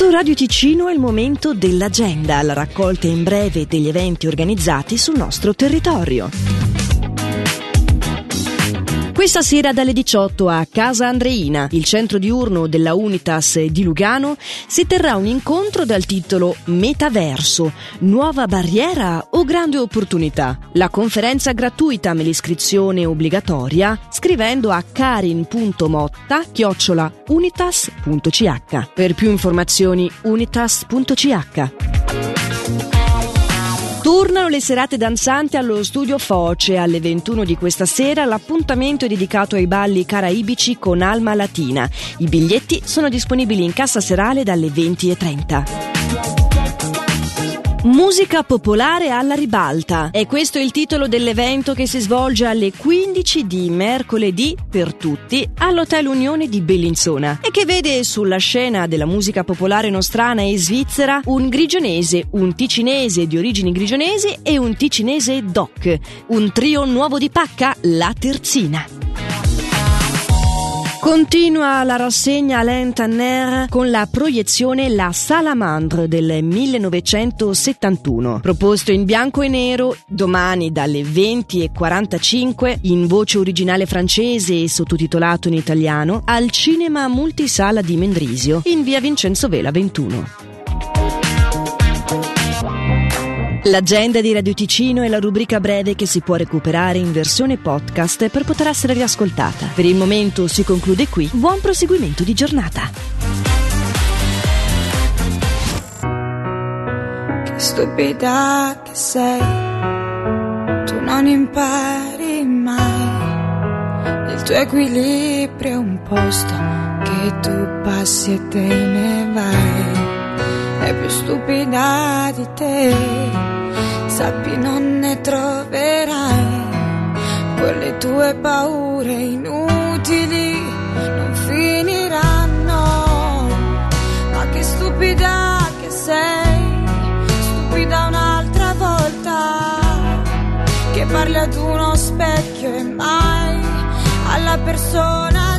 Su Radio Ticino è il momento dell'agenda, la raccolta in breve degli eventi organizzati sul nostro territorio. Questa sera dalle 18 a Casa Andreina, il centro diurno della Unitas di Lugano, si terrà un incontro dal titolo Metaverso, nuova barriera o grande opportunità? La conferenza gratuita me l'iscrizione obbligatoria scrivendo a karin.motta chiocciola unitas.ch. Per più informazioni unitas.ch. Tornano le serate danzanti allo studio Foce. Alle 21 di questa sera l'appuntamento è dedicato ai balli caraibici con Alma Latina. I biglietti sono disponibili in cassa serale dalle 20.30. Musica popolare alla ribalta. È questo il titolo dell'evento che si svolge alle 15 di mercoledì per tutti all'Hotel Unione di Bellinzona e che vede sulla scena della musica popolare nostrana e svizzera un grigionese, un ticinese di origini grigionesi e un ticinese doc. Un trio nuovo di pacca, la terzina. Continua la rassegna Alain Tanner con la proiezione La Salamandre del 1971, proposto in bianco e nero domani dalle 20.45 in voce originale francese e sottotitolato in italiano al cinema multisala di Mendrisio in via Vincenzo Vela 21. L'agenda di Radio Ticino è la rubrica breve che si può recuperare in versione podcast per poter essere riascoltata. Per il momento si conclude qui. Buon proseguimento di giornata. Che stupida che sei, tu non impari mai. Il tuo equilibrio è un posto che tu passi e te ne vai. È più stupida di te. Sappi non ne troverai, quelle tue paure inutili non finiranno, ma che stupida che sei, stupida un'altra volta, che parli ad uno specchio e mai alla persona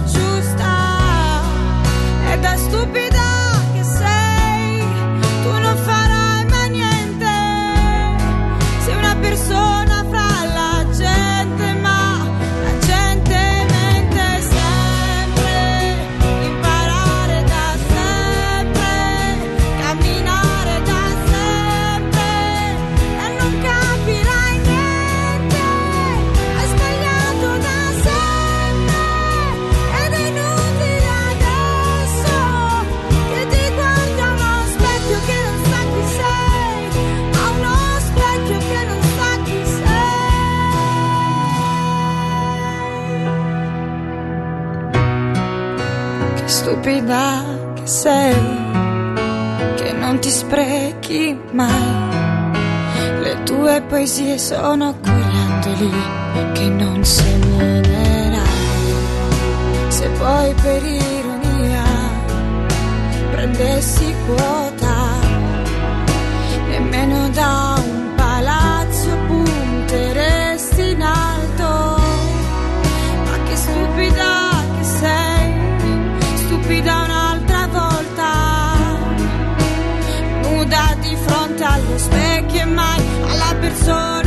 stupida che sei, che non ti sprechi mai. Le tue poesie sono coriandoli che non seminerai. Se poi per ironia prendessi quota, time